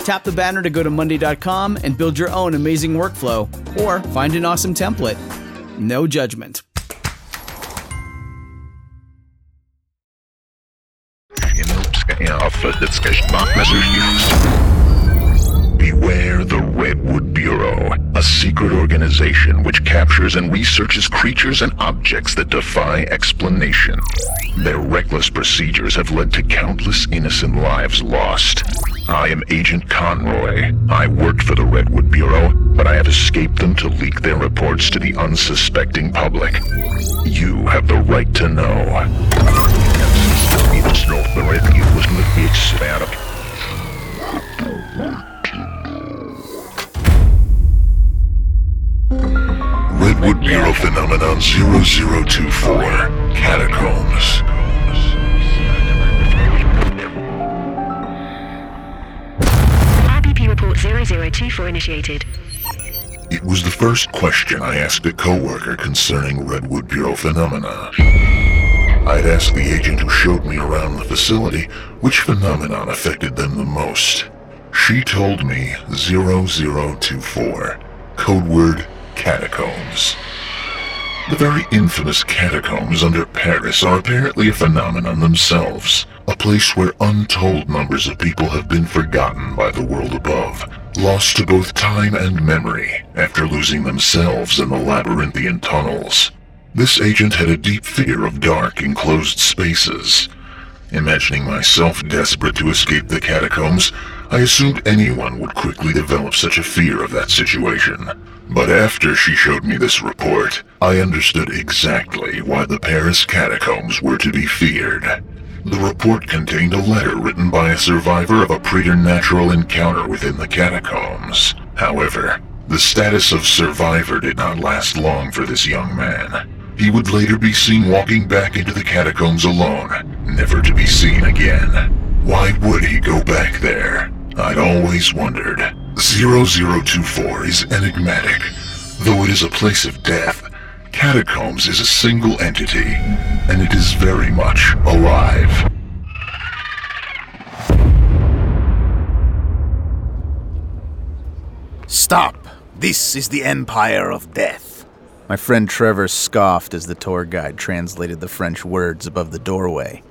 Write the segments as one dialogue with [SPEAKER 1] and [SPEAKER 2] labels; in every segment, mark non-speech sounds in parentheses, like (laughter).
[SPEAKER 1] Tap the banner to go to Monday.com and build your own amazing workflow, or find an awesome template. No judgment.
[SPEAKER 2] Beware the Redwood Bureau, a secret organization which captures and researches creatures and objects that defy explanation. Their reckless procedures have led to countless innocent lives lost. I am Agent Conroy. I worked for the Redwood Bureau, but I have escaped them to leak their reports to the unsuspecting public. You have the right to know. Redwood Bureau Phenomenon 0024 Catacombs.
[SPEAKER 3] Report 0024 initiated.
[SPEAKER 2] It was the first question I asked a coworker concerning Redwood Bureau phenomena. I'd asked the agent who showed me around the facility which phenomenon affected them the most. She told me 0024, code word catacombs. The very infamous catacombs under Paris are apparently a phenomenon themselves, a place where untold numbers of people have been forgotten by the world above, lost to both time and memory after losing themselves in the labyrinthian tunnels. This agent had a deep fear of dark, enclosed spaces. Imagining myself desperate to escape the catacombs, I assumed anyone would quickly develop such a fear of that situation. But after she showed me this report, I understood exactly why the Paris catacombs were to be feared. The report contained a letter written by a survivor of a preternatural encounter within the catacombs. However, the status of survivor did not last long for this young man. He would later be seen walking back into the catacombs alone, never to be seen again. Why would he go back there? I'd always wondered. 0024 is enigmatic. Though it is a place of death, Catacombs is a single entity, and it is very much alive.
[SPEAKER 4] Stop! This is the Empire of Death. My friend Trevor scoffed as the tour guide translated the French words above the doorway.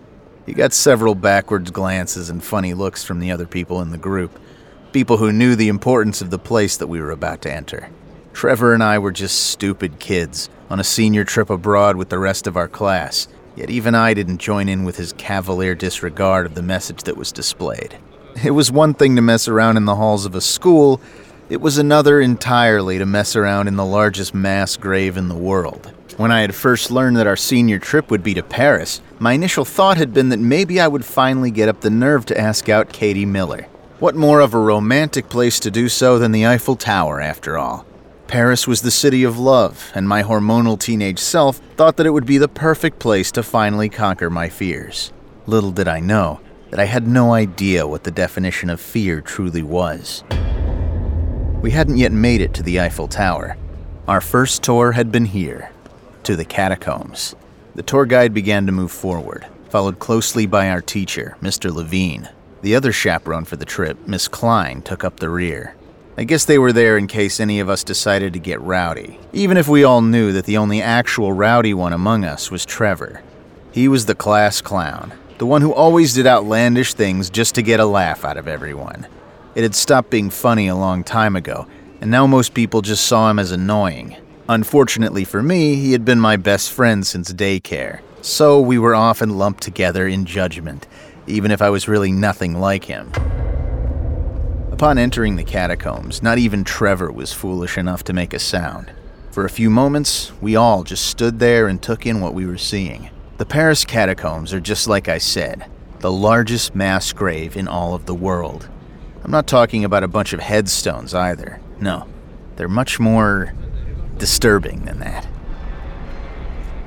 [SPEAKER 4] He got several backwards glances and funny looks from the other people in the group, people who knew the importance of the place that we were about to enter. Trevor and I were just stupid kids on a senior trip abroad with the rest of our class, yet even I didn't join in with his cavalier disregard of the message that was displayed. It was one thing to mess around in the halls of a school, it was another entirely to mess around in the largest mass grave in the world. When I had first learned that our senior trip would be to Paris, my initial thought had been that maybe I would finally get up the nerve to ask out Katie Miller. What more of a romantic place to do so than the Eiffel Tower, after all? Paris was the city of love, and my hormonal teenage self thought that it would be the perfect place to finally conquer my fears. Little did I know that I had no idea what the definition of fear truly was. We hadn't yet made it to the Eiffel Tower. Our first tour had been here, to the catacombs. The tour guide began to move forward, followed closely by our teacher, Mr. Levine. The other chaperone for the trip, Miss Klein, took up the rear. I guess they were there in case any of us decided to get rowdy, even if we all knew that the only actual rowdy one among us was Trevor. He was the class clown, the one who always did outlandish things just to get a laugh out of everyone. It had stopped being funny a long time ago, and now most people just saw him as annoying. Unfortunately for me, he had been my best friend since daycare, so we were often lumped together in judgment, even if I was really nothing like him. Upon entering the catacombs, not even Trevor was foolish enough to make a sound. For a few moments, we all just stood there and took in what we were seeing. The Paris catacombs are just like I said, the largest mass grave in all of the world. I'm not talking about a bunch of headstones either. No, they're much more disturbing than that.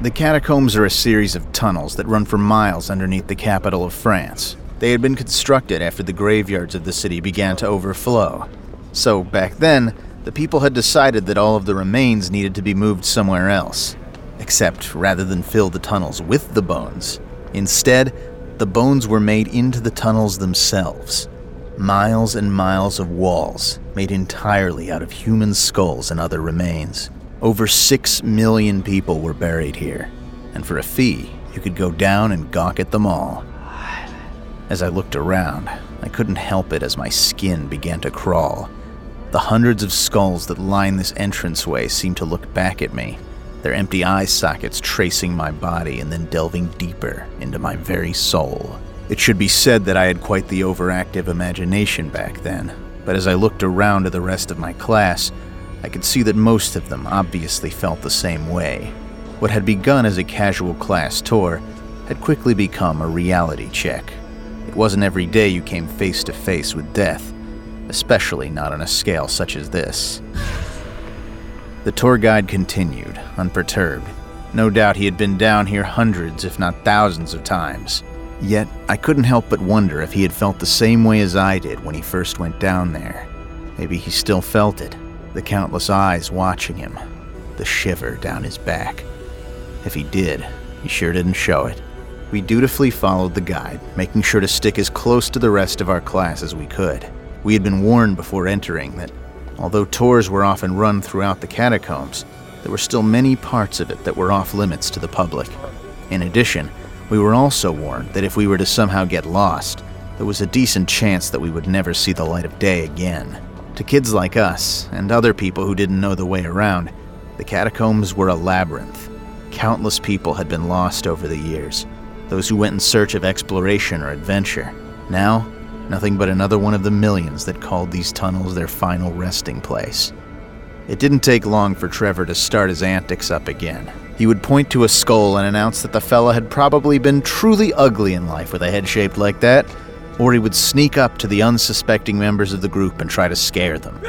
[SPEAKER 4] The catacombs are a series of tunnels that run for miles underneath the capital of France. They had been constructed after the graveyards of the city began to overflow. So, back then, the people had decided that all of the remains needed to be moved somewhere else. Except, rather than fill the tunnels with the bones, instead, the bones were made into the tunnels themselves. Miles and miles of walls, made entirely out of human skulls and other remains. Over six million people were buried here, and for a fee, you could go down and gawk at them all. As I looked around, I couldn't help it as my skin began to crawl. The hundreds of skulls that line this entranceway seemed to look back at me, their empty eye sockets tracing my body and then delving deeper into my very soul. It should be said that I had quite the overactive imagination back then, but as I looked around at the rest of my class, I could see that most of them obviously felt the same way. What had begun as a casual class tour had quickly become a reality check. It wasn't every day you came face to face with death, especially not on a scale such as this. The tour guide continued, unperturbed. No doubt he had been down here hundreds, if not thousands, of times. Yet, I couldn't help but wonder if he had felt the same way as I did when he first went down there. Maybe he still felt it the countless eyes watching him, the shiver down his back. If he did, he sure didn't show it. We dutifully followed the guide, making sure to stick as close to the rest of our class as we could. We had been warned before entering that although tours were often run throughout the catacombs, there were still many parts of it that were off limits to the public. In addition, we were also warned that if we were to somehow get lost, there was a decent chance that we would never see the light of day again. To kids like us, and other people who didn't know the way around, the catacombs were a labyrinth. Countless people had been lost over the years, those who went in search of exploration or adventure. Now, nothing but another one of the millions that called these tunnels their final resting place. It didn't take long for Trevor to start his antics up again. He would point to a skull and announce that the fella had probably been truly ugly in life with a head shaped like that, or he would sneak up to the unsuspecting members of the group and try to scare them. (laughs)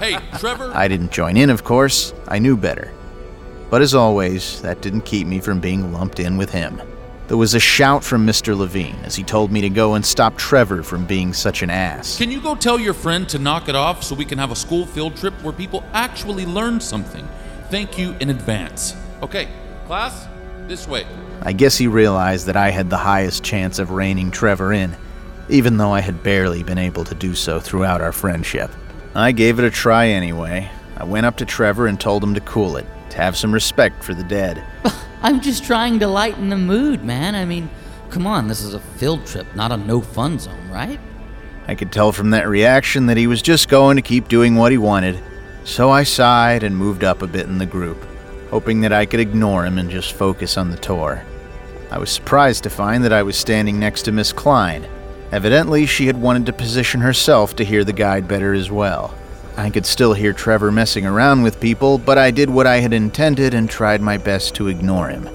[SPEAKER 5] Hey, Trevor.
[SPEAKER 4] I didn't join in, of course, I knew better. But as always, that didn't keep me from being lumped in with him. There was a shout from Mr. Levine as he told me to go and stop Trevor from being such an ass.
[SPEAKER 5] Can you go tell your friend to knock it off so we can have a school field trip where people actually learn something? Thank you in advance. Okay, class, this way.
[SPEAKER 4] I guess he realized that I had the highest chance of reining Trevor in, even though I had barely been able to do so throughout our friendship. I gave it a try anyway. I went up to Trevor and told him to cool it, to have some respect for the dead. (laughs)
[SPEAKER 6] I'm just trying to lighten the mood, man. I mean, come on, this is a field trip, not a no fun zone, right?
[SPEAKER 4] I could tell from that reaction that he was just going to keep doing what he wanted, so I sighed and moved up a bit in the group, hoping that I could ignore him and just focus on the tour. I was surprised to find that I was standing next to Miss Klein. Evidently, she had wanted to position herself to hear the guide better as well. I could still hear Trevor messing around with people, but I did what I had intended and tried my best to ignore him.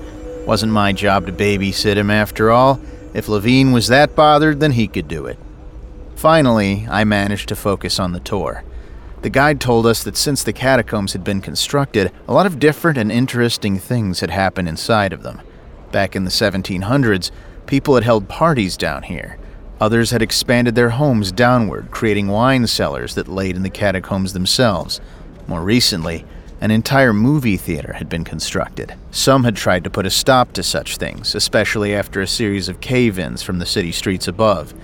[SPEAKER 4] Wasn't my job to babysit him after all. If Levine was that bothered, then he could do it. Finally, I managed to focus on the tour. The guide told us that since the catacombs had been constructed, a lot of different and interesting things had happened inside of them. Back in the 1700s, people had held parties down here. Others had expanded their homes downward, creating wine cellars that laid in the catacombs themselves. More recently, an entire movie theater had been constructed. Some had tried to put a stop to such things, especially after a series of cave ins from the city streets above.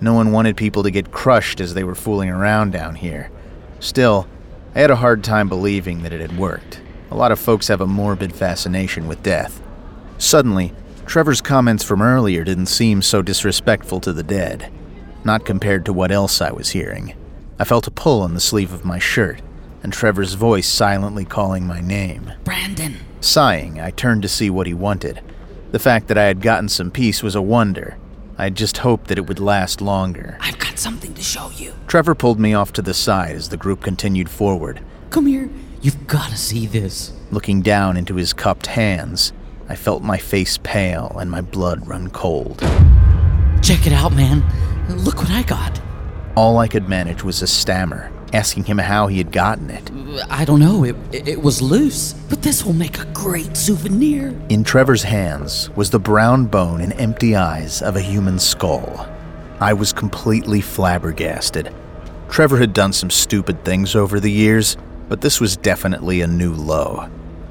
[SPEAKER 4] No one wanted people to get crushed as they were fooling around down here. Still, I had a hard time believing that it had worked. A lot of folks have a morbid fascination with death. Suddenly, Trevor's comments from earlier didn't seem so disrespectful to the dead, not compared to what else I was hearing. I felt a pull on the sleeve of my shirt, and Trevor's voice silently calling my name.
[SPEAKER 6] Brandon.
[SPEAKER 4] Sighing, I turned to see what he wanted. The fact that I had gotten some peace was a wonder. I just hoped that it would last longer.
[SPEAKER 6] I've got something to show you.
[SPEAKER 4] Trevor pulled me off to the side as the group continued forward.
[SPEAKER 6] Come here. You've got to see this.
[SPEAKER 4] Looking down into his cupped hands, I felt my face pale and my blood run cold.
[SPEAKER 6] Check it out, man. Look what I got.
[SPEAKER 4] All I could manage was a stammer, asking him how he had gotten it.
[SPEAKER 6] I don't know. It, it was loose. But this will make a great souvenir.
[SPEAKER 4] In Trevor's hands was the brown bone and empty eyes of a human skull. I was completely flabbergasted. Trevor had done some stupid things over the years, but this was definitely a new low.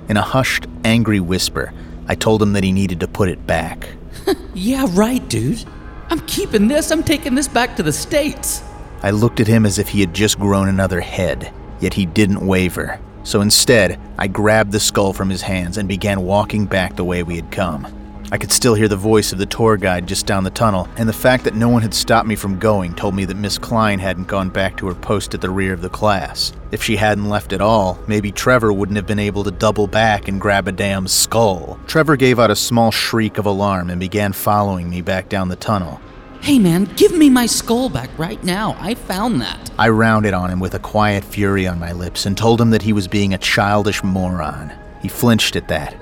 [SPEAKER 4] In a hushed, angry whisper, I told him that he needed to put it back. (laughs)
[SPEAKER 6] Yeah, right, dude. I'm keeping this. I'm taking this back to the States.
[SPEAKER 4] I looked at him as if he had just grown another head, yet he didn't waver. So instead, I grabbed the skull from his hands and began walking back the way we had come. I could still hear the voice of the tour guide just down the tunnel, and the fact that no one had stopped me from going told me that Miss Klein hadn't gone back to her post at the rear of the class. If she hadn't left at all, maybe Trevor wouldn't have been able to double back and grab a damn skull. Trevor gave out a small shriek of alarm and began following me back down the tunnel.
[SPEAKER 6] Hey, man, give me my skull back right now. I found that.
[SPEAKER 4] I rounded on him with a quiet fury on my lips and told him that he was being a childish moron. He flinched at that.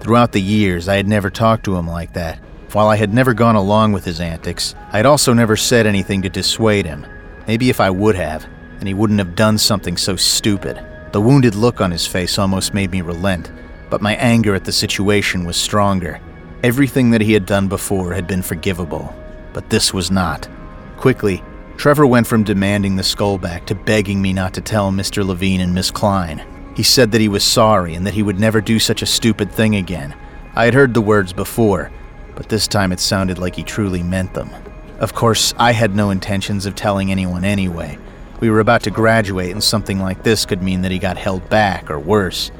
[SPEAKER 4] Throughout the years, I had never talked to him like that. While I had never gone along with his antics, I had also never said anything to dissuade him. Maybe if I would have, then he wouldn't have done something so stupid. The wounded look on his face almost made me relent, but my anger at the situation was stronger. Everything that he had done before had been forgivable, but this was not. Quickly, Trevor went from demanding the skull back to begging me not to tell Mr. Levine and Miss Klein. He said that he was sorry and that he would never do such a stupid thing again. I had heard the words before, but this time it sounded like he truly meant them. Of course, I had no intentions of telling anyone anyway. We were about to graduate, and something like this could mean that he got held back, or worse.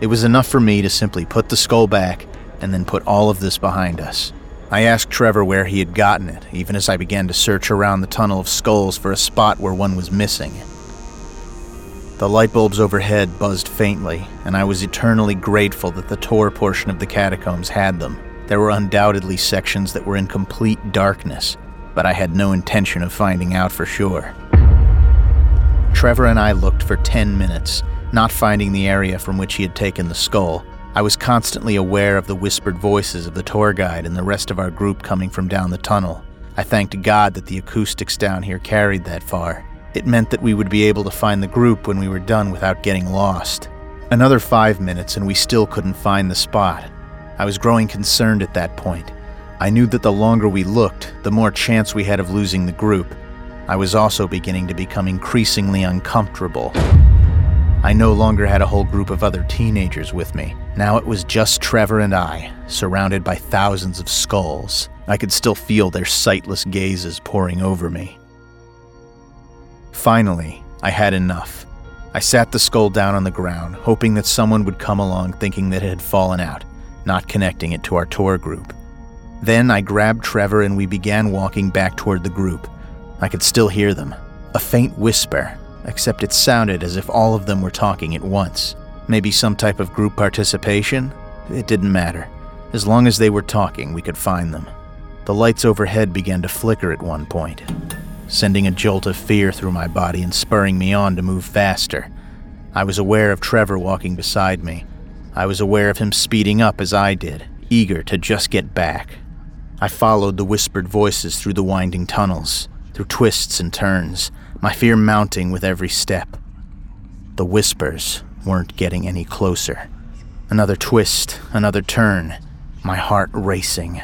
[SPEAKER 4] It was enough for me to simply put the skull back and then put all of this behind us. I asked Trevor where he had gotten it, even as I began to search around the tunnel of skulls for a spot where one was missing. The light bulbs overhead buzzed faintly, and I was eternally grateful that the tour portion of the catacombs had them. There were undoubtedly sections that were in complete darkness, but I had no intention of finding out for sure. Trevor and I looked for 10 minutes, not finding the area from which he had taken the skull. I was constantly aware of the whispered voices of the tour guide and the rest of our group coming from down the tunnel. I thanked God that the acoustics down here carried that far. It meant that we would be able to find the group when we were done without getting lost. Another five minutes, and we still couldn't find the spot. I was growing concerned at that point. I knew that the longer we looked, the more chance we had of losing the group. I was also beginning to become increasingly uncomfortable. I no longer had a whole group of other teenagers with me. Now it was just Trevor and I, surrounded by thousands of skulls. I could still feel their sightless gazes pouring over me. Finally, I had enough. I sat the skull down on the ground, hoping that someone would come along thinking that it had fallen out, not connecting it to our tour group. Then I grabbed Trevor and we began walking back toward the group. I could still hear them. A faint whisper, except it sounded as if all of them were talking at once. Maybe some type of group participation? It didn't matter. As long as they were talking, we could find them. The lights overhead began to flicker at one point. sending a jolt of fear through my body and spurring me on to move faster. I was aware of Trevor walking beside me. I was aware of him speeding up as I did, eager to just get back. I followed the whispered voices through the winding tunnels, through twists and turns, my fear mounting with every step. The whispers weren't getting any closer. Another twist, another turn, my heart racing,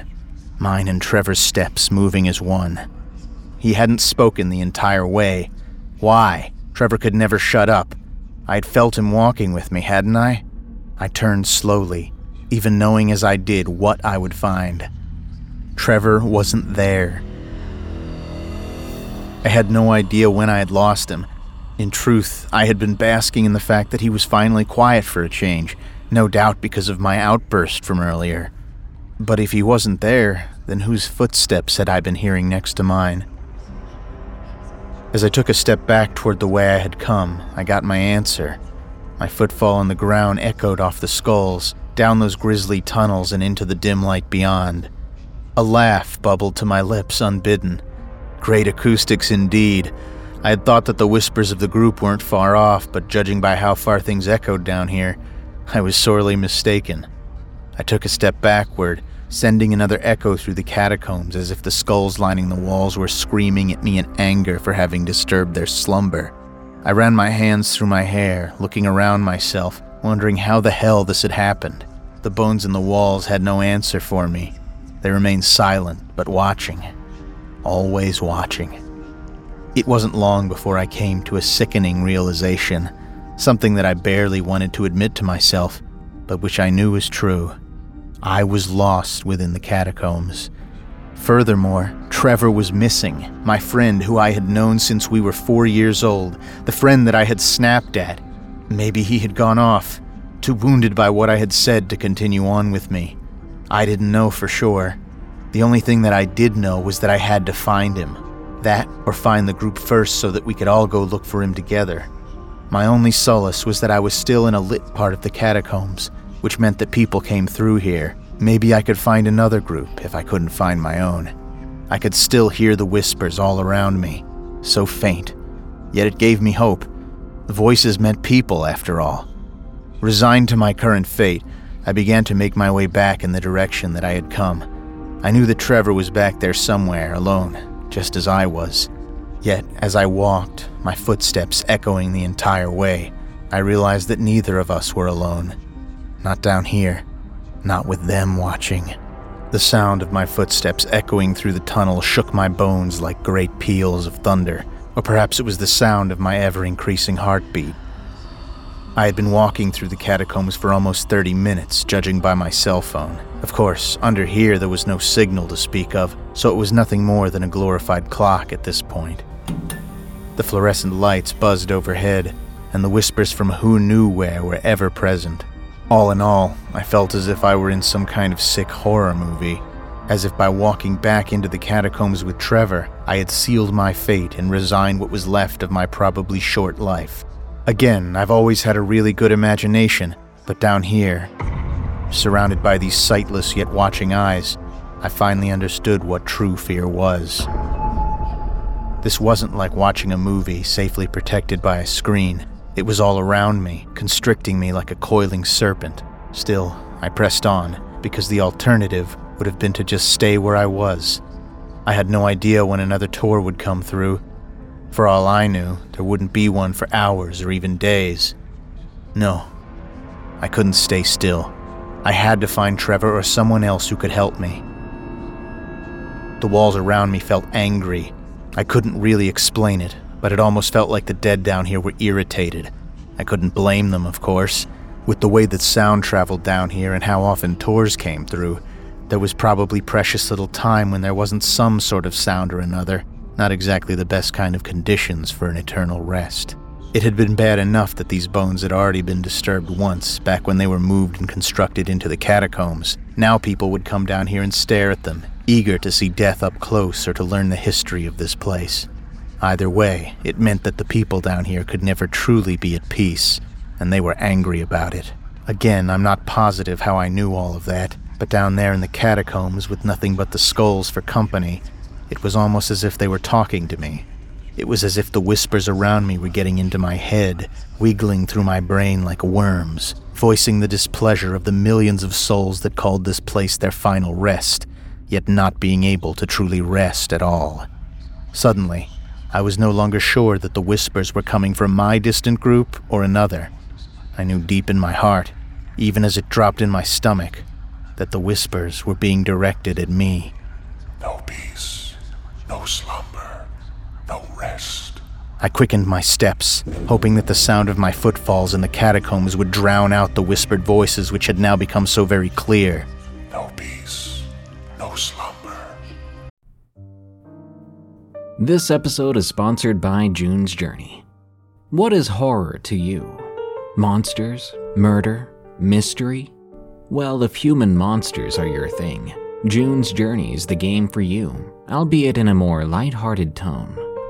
[SPEAKER 4] mine and Trevor's steps moving as one. He hadn't spoken the entire way. Why? Trevor could never shut up. I'd felt him walking with me, hadn't I? I turned slowly, even knowing as I did what I would find. Trevor wasn't there. I had no idea when I had lost him. In truth, I had been basking in the fact that he was finally quiet for a change, no doubt because of my outburst from earlier. But if he wasn't there, then whose footsteps had I been hearing next to mine? As I took a step back toward the way I had come, I got my answer. My footfall on the ground echoed off the skulls, down those grisly tunnels and into the dim light beyond. A laugh bubbled to my lips unbidden. Great acoustics indeed. I had thought that the whispers of the group weren't far off, but judging by how far things echoed down here, I was sorely mistaken. I took a step backward, sending another echo through the catacombs as if the skulls lining the walls were screaming at me in anger for having disturbed their slumber. I ran my hands through my hair, looking around myself, wondering how the hell this had happened. The bones in the walls had no answer for me. They remained silent, but watching. Always watching. It wasn't long before I came to a sickening realization, something that I barely wanted to admit to myself, but which I knew was true. I was lost within the catacombs. Furthermore, Trevor was missing, my friend who I had known since we were four years old, the friend that I had snapped at. Maybe he had gone off, too wounded by what I had said to continue on with me. I didn't know for sure. The only thing that I did know was that I had to find him. That, or find the group first so that we could all go look for him together. My only solace was that I was still in a lit part of the catacombs, which meant that people came through here. Maybe I could find another group if I couldn't find my own. I could still hear the whispers all around me, so faint. Yet it gave me hope. The voices meant people, after all. Resigned to my current fate, I began to make my way back in the direction that I had come. I knew that Trevor was back there somewhere, alone, just as I was. Yet, as I walked, my footsteps echoing the entire way, I realized that neither of us were alone. Not down here. Not with them watching. The sound of my footsteps echoing through the tunnel shook my bones like great peals of thunder, or perhaps it was the sound of my ever increasing heartbeat. I had been walking through the catacombs for almost 30 minutes, judging by my cell phone. Of course, under here there was no signal to speak of, so it was nothing more than a glorified clock at this point. The fluorescent lights buzzed overhead, and the whispers from who knew where were ever present. All in all, I felt as if I were in some kind of sick horror movie, as if by walking back into the catacombs with Trevor, I had sealed my fate and resigned what was left of my probably short life. Again, I've always had a really good imagination, but down here, surrounded by these sightless yet watching eyes, I finally understood what true fear was. This wasn't like watching a movie safely protected by a screen. It was all around me, constricting me like a coiling serpent. Still, I pressed on, because the alternative would have been to just stay where I was. I had no idea when another tour would come through. For all I knew, there wouldn't be one for hours or even days. No, I couldn't stay still. I had to find Trevor or someone else who could help me. The walls around me felt angry. I couldn't really explain it, but it almost felt like the dead down here were irritated. I couldn't blame them, of course. With the way that sound traveled down here and how often tours came through, there was probably precious little time when there wasn't some sort of sound or another, not exactly the best kind of conditions for an eternal rest. It had been bad enough that these bones had already been disturbed once, back when they were moved and constructed into the catacombs. Now people would come down here and stare at them, eager to see death up close or to learn the history of this place. Either way, it meant that the people down here could never truly be at peace, and they were angry about it. Again, I'm not positive how I knew all of that, but down there in the catacombs with nothing but the skulls for company, it was almost as if they were talking to me, It was as if the whispers around me were getting into my head, wiggling through my brain like worms, voicing the displeasure of the millions of souls that called this place their final rest, yet not being able to truly rest at all. Suddenly, I was no longer sure that the whispers were coming from my distant group or another. I knew deep in my heart, even as it dropped in my stomach, that the whispers were being directed at me.
[SPEAKER 2] No peace, no slumber, no rest.
[SPEAKER 4] I quickened my steps, hoping that the sound of my footfalls in the catacombs would drown out the whispered voices which had now become so very clear.
[SPEAKER 2] No peace, no slumber.
[SPEAKER 7] This episode is sponsored by June's Journey. What is horror to you? Monsters? Murder? Mystery? Well, if human monsters are your thing, June's Journey is the game for you, albeit in a more light-hearted tone.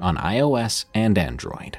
[SPEAKER 7] on iOS and Android.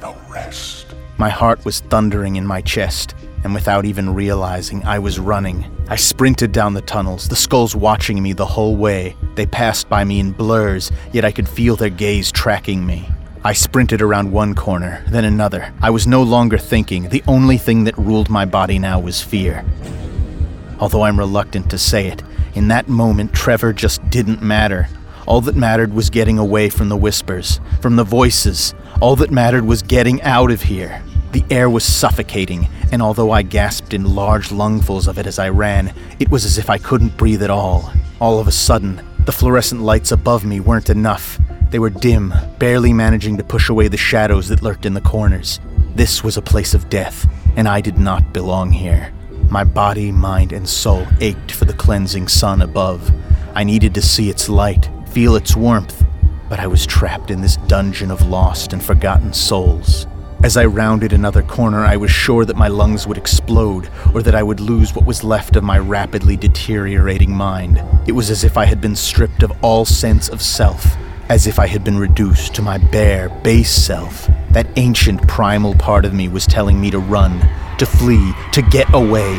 [SPEAKER 2] No rest.
[SPEAKER 4] My heart was thundering in my chest, and without even realizing, I was running. I sprinted down the tunnels, the skulls watching me the whole way. They passed by me in blurs, yet I could feel their gaze tracking me. I sprinted around one corner, then another. I was no longer thinking. The only thing that ruled my body now was fear. Although I'm reluctant to say it, in that moment, Trevor just didn't matter. All that mattered was getting away from the whispers, from the voices. All that mattered was getting out of here. The air was suffocating, and although I gasped in large lungfuls of it as I ran, it was as if I couldn't breathe at all. All of a sudden, the fluorescent lights above me weren't enough. They were dim, barely managing to push away the shadows that lurked in the corners. This was a place of death, and I did not belong here. My body, mind, and soul ached for the cleansing sun above. I needed to see its light, feel its warmth, but I was trapped in this dungeon of lost and forgotten souls. As I rounded another corner, I was sure that my lungs would explode, or that I would lose what was left of my rapidly deteriorating mind. It was as if I had been stripped of all sense of self, as if I had been reduced to my bare, base self. That ancient primal part of me was telling me to run, to flee, to get away.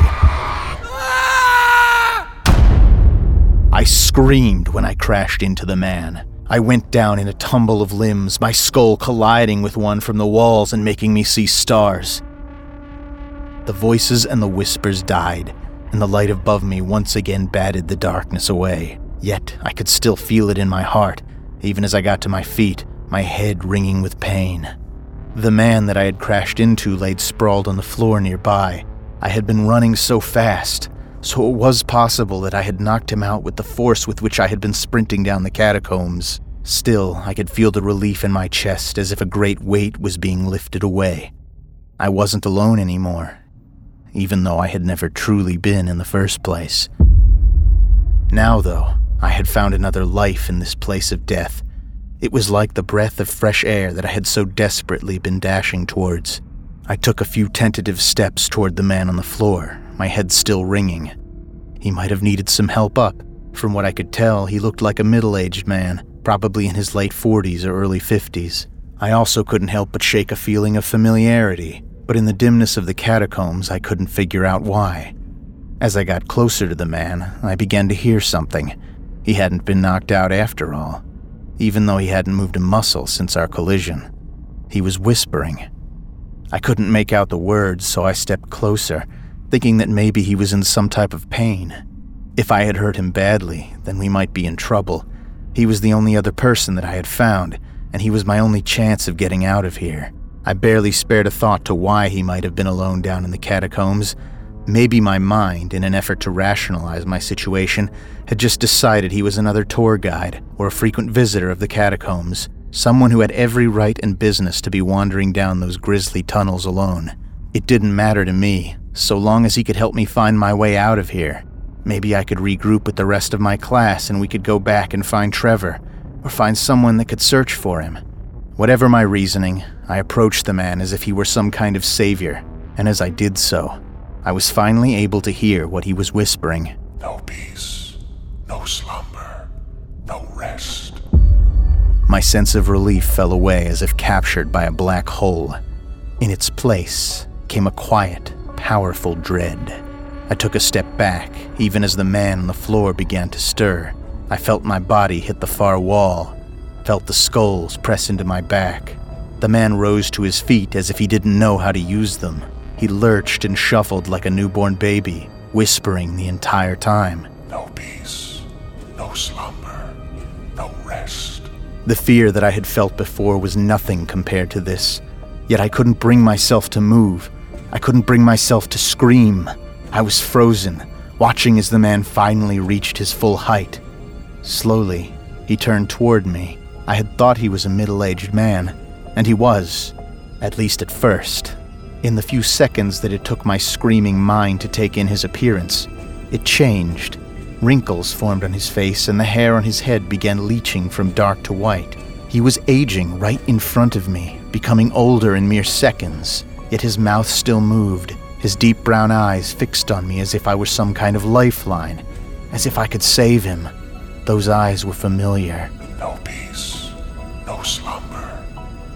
[SPEAKER 4] I screamed when I crashed into the man. I went down in a tumble of limbs, my skull colliding with one from the walls and making me see stars. The voices and the whispers died, and the light above me once again batted the darkness away. Yet I could still feel it in my heart, even as I got to my feet, my head ringing with pain. The man that I had crashed into laid sprawled on the floor nearby. I had been running so fast, so it was possible that I had knocked him out with the force with which I had been sprinting down the catacombs. Still, I could feel the relief in my chest as if a great weight was being lifted away. I wasn't alone anymore, even though I had never truly been in the first place. Now, though, I had found another life in this place of death. It was like the breath of fresh air that I had so desperately been dashing towards. I took a few tentative steps toward the man on the floor, my head still ringing. He might have needed some help up. From what I could tell, he looked like a middle aged man, probably in his late 40s or early 50s. I also couldn't help but shake a feeling of familiarity, but in the dimness of the catacombs, I couldn't figure out why. As I got closer to the man, I began to hear something. He hadn't been knocked out after all, even though he hadn't moved a muscle since our collision. He was whispering. I couldn't make out the words, so I stepped closer, thinking that maybe he was in some type of pain. If I had hurt him badly, then we might be in trouble. He was the only other person that I had found, and he was my only chance of getting out of here. I barely spared a thought to why he might have been alone down in the catacombs. Maybe my mind, in an effort to rationalize my situation, had just decided he was another tour guide or a frequent visitor of the catacombs, someone who had every right and business to be wandering down those grisly tunnels alone. It didn't matter to me, so long as he could help me find my way out of here. Maybe I could regroup with the rest of my class and we could go back and find Trevor, or find someone that could search for him. Whatever my reasoning, I approached the man as if he were some kind of savior, and as I did so, I was finally able to hear what he was whispering.
[SPEAKER 2] No peace, no slumber, no rest.
[SPEAKER 4] My sense of relief fell away as if captured by a black hole. In its place came a quiet, powerful dread. I took a step back, even as the man on the floor began to stir. I felt my body hit the far wall, felt the skulls press into my back. The man rose to his feet as if he didn't know how to use them. He lurched and shuffled like a newborn baby, whispering the entire time.
[SPEAKER 2] No peace, no slumber, no rest.
[SPEAKER 4] The fear that I had felt before was nothing compared to this. Yet I couldn't bring myself to move. I couldn't bring myself to scream. I was frozen, watching as the man finally reached his full height. Slowly, he turned toward me. I had thought he was a middle aged man, and he was, at least at first. In the few seconds that it took my screaming mind to take in his appearance, it changed. Wrinkles formed on his face, and the hair on his head began leaching from dark to white. He was aging right in front of me, becoming older in mere seconds, yet his mouth still moved, his deep brown eyes fixed on me as if I were some kind of lifeline, as if I could save him. Those eyes were familiar.
[SPEAKER 2] No peace, no slumber,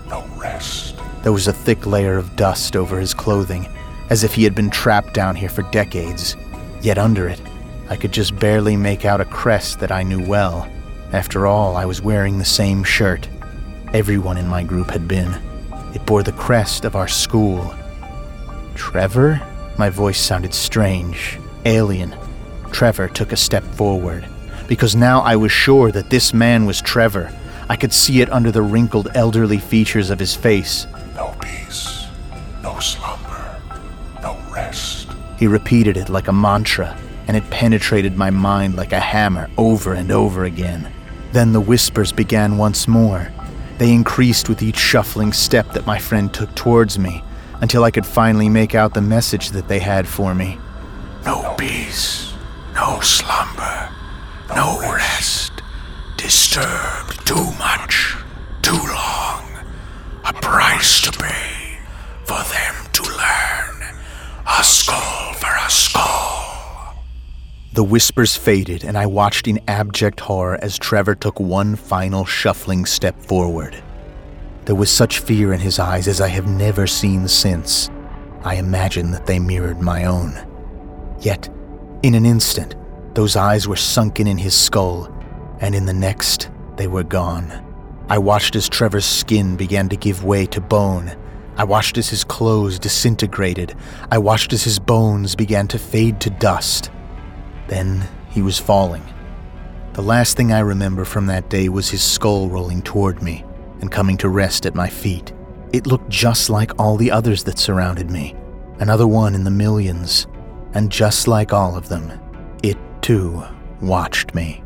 [SPEAKER 2] no rest.
[SPEAKER 4] There was a thick layer of dust over his clothing, as if he had been trapped down here for decades. Yet under it, I could just barely make out a crest that I knew well. After all, I was wearing the same shirt. Everyone in my group had been. It bore the crest of our school. Trevor? My voice sounded strange, alien. Trevor took a step forward, because now I was sure that this man was Trevor. I could see it under the wrinkled elderly features of his face.
[SPEAKER 2] No peace, no slumber, no rest.
[SPEAKER 4] He repeated it like a mantra, and it penetrated my mind like a hammer over and over again. Then the whispers began once more. They increased with each shuffling step that my friend took towards me, until I could finally make out the message that they had for me.
[SPEAKER 2] No peace, no slumber, no rest. Disturbed too much, too long. A price to pay for them to learn. A skull for a skull.
[SPEAKER 4] The whispers faded, and I watched in abject horror as Trevor took one final shuffling step forward. There was such fear in his eyes as I have never seen since. I imagined that they mirrored my own. Yet, in an instant, those eyes were sunken in his skull, and in the next, they were gone. I watched as Trevor's skin began to give way to bone. I watched as his clothes disintegrated. I watched as his bones began to fade to dust. Then he was falling. The last thing I remember from that day was his skull rolling toward me and coming to rest at my feet. It looked just like all the others that surrounded me, another one in the millions, and just like all of them, it too watched me.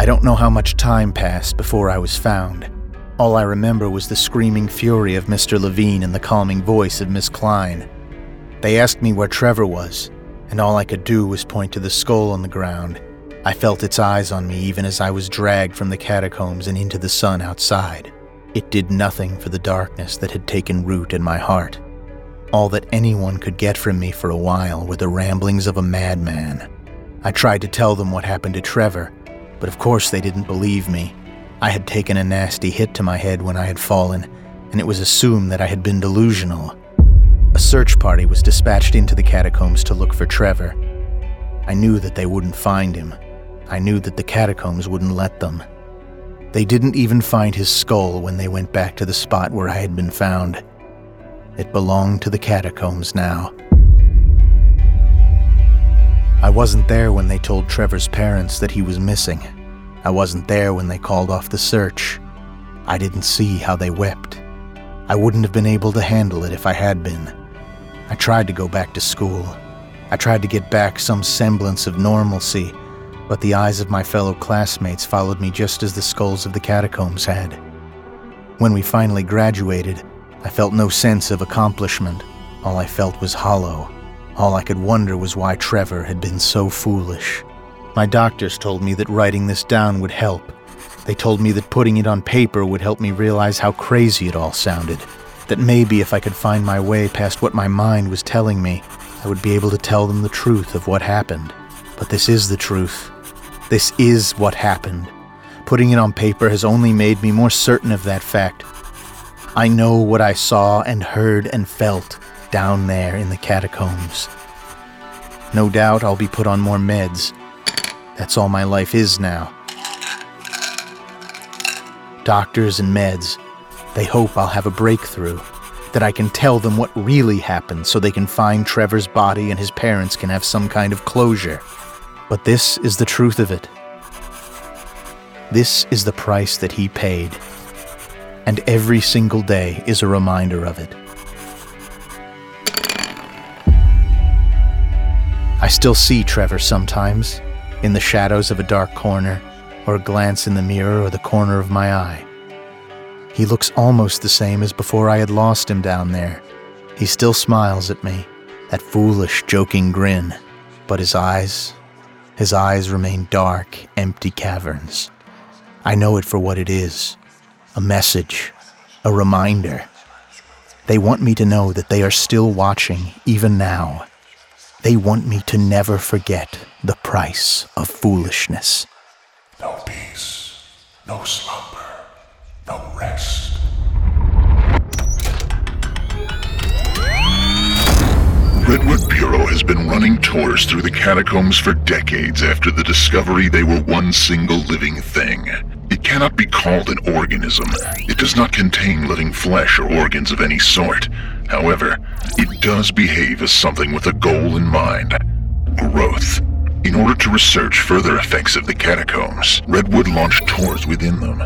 [SPEAKER 4] I don't know how much time passed before I was found. All I remember was the screaming fury of Mr. Levine and the calming voice of Miss Klein. They asked me where Trevor was, and all I could do was point to the skull on the ground. I felt its eyes on me even as I was dragged from the catacombs and into the sun outside. It did nothing for the darkness that had taken root in my heart. All that anyone could get from me for a while were the ramblings of a madman. I tried to tell them what happened to Trevor, but of course they didn't believe me. I had taken a nasty hit to my head when I had fallen, and it was assumed that I had been delusional. A search party was dispatched into the catacombs to look for Trevor. I knew that they wouldn't find him. I knew that the catacombs wouldn't let them. They didn't even find his skull when they went back to the spot where I had been found. It belonged to the catacombs now. I wasn't there when they told Trevor's parents that he was missing. I wasn't there when they called off the search. I didn't see how they wept. I wouldn't have been able to handle it if I had been. I tried to go back to school. I tried to get back some semblance of normalcy, but the eyes of my fellow classmates followed me just as the skulls of the catacombs had. When we finally graduated, I felt no sense of accomplishment. All I felt was hollow. All I could wonder was why Trevor had been so foolish. My doctors told me that writing this down would help. They told me that putting it on paper would help me realize how crazy it all sounded. That maybe if I could find my way past what my mind was telling me, I would be able to tell them the truth of what happened. But this is the truth. This is what happened. Putting it on paper has only made me more certain of that fact. I know what I saw and heard and felt down there in the catacombs. No doubt I'll be put on more meds. That's all my life is now. Doctors and meds, they hope I'll have a breakthrough, that I can tell them what really happened so they can find Trevor's body and his parents can have some kind of closure. But this is the truth of it. This is the price that he paid. And every single day is a reminder of it. I still see Trevor sometimes, in the shadows of a dark corner, or a glance in the mirror or the corner of my eye. He looks almost the same as before I had lost him down there. He still smiles at me, that foolish, joking grin, but his eyes, his eyes remain dark, empty caverns. I know it for what it is a message, a reminder. They want me to know that they are still watching, even now. They want me to never forget the price of foolishness.
[SPEAKER 2] No peace, no slumber, no rest. Redwood Bureau has been running tours through the catacombs for decades after the discovery they were one single living thing. It cannot be called an organism. It does not contain living flesh or organs of any sort. However, it does behave as something with a goal in mind growth. In order to research further effects of the catacombs, Redwood launched tours within them.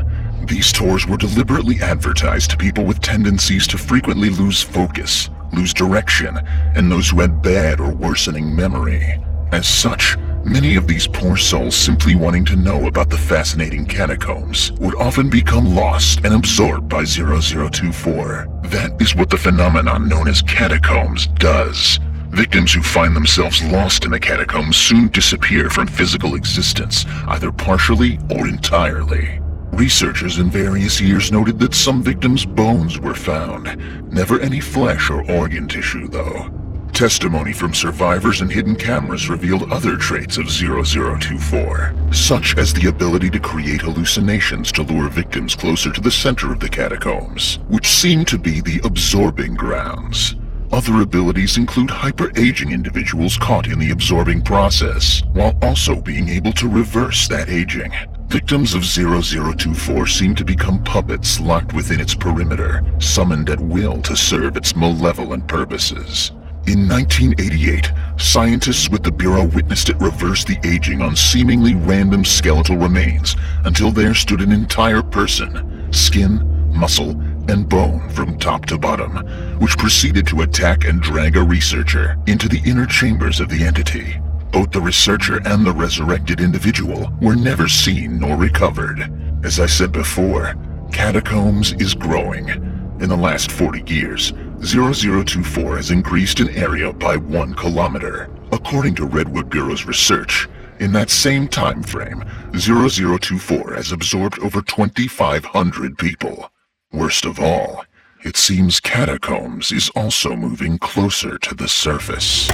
[SPEAKER 2] These tours were deliberately advertised to people with tendencies to frequently lose focus, lose direction, and those who had bad or worsening memory. As such, many of these poor souls simply wanting to know about the fascinating catacombs would often become lost and absorbed by 0024. That is what the phenomenon known as catacombs does. Victims who find themselves lost in the catacombs soon disappear from physical existence, either partially or entirely. Researchers in various years noted that some victims' bones were found, never any flesh or organ tissue, though. Testimony from survivors and hidden cameras revealed other traits of 0024, such as the ability to create hallucinations to lure victims closer to the center of the catacombs, which seem to be the absorbing grounds. Other abilities include hyper-aging individuals caught in the absorbing process, while also being able to reverse that aging. Victims of 0024 seem to become puppets locked within its perimeter, summoned at will to serve its malevolent purposes. In 1988, scientists with the Bureau witnessed it reverse the aging on seemingly random skeletal remains until there stood an entire person, skin, muscle, and bone from top to bottom, which proceeded to attack and drag a researcher into the inner chambers of the entity. Both the researcher and the resurrected individual were never seen nor recovered. As I said before, Catacombs is growing. In the last 40 years, 0024 has increased in area by one kilometer. According to Redwood Bureau's research, in that same time frame, 0024 has absorbed over 2,500 people. Worst of all, it seems Catacombs is also moving closer to the surface.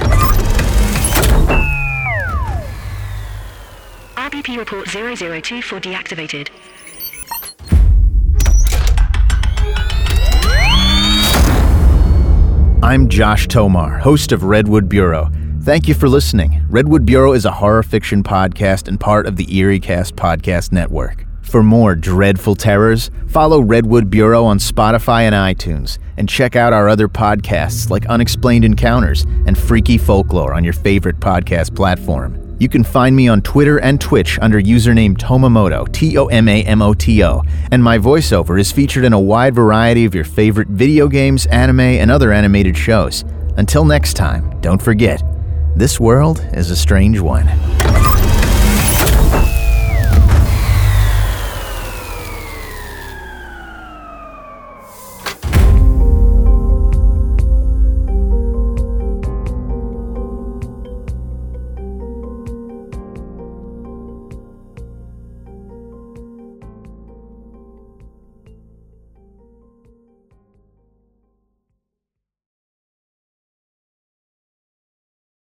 [SPEAKER 3] IBP report 0024 deactivated.
[SPEAKER 4] I'm Josh Tomar, host of Redwood Bureau. Thank you for listening. Redwood Bureau is a horror fiction podcast and part of the EerieCast podcast network. For more dreadful terrors, follow Redwood Bureau on Spotify and iTunes, and check out our other podcasts like Unexplained Encounters and Freaky Folklore on your favorite podcast platform. You can find me on Twitter and Twitch under username Tomamoto, T O M A M O T O, and my voiceover is featured in a wide variety of your favorite video games, anime, and other animated shows. Until next time, don't forget, this world is a strange one.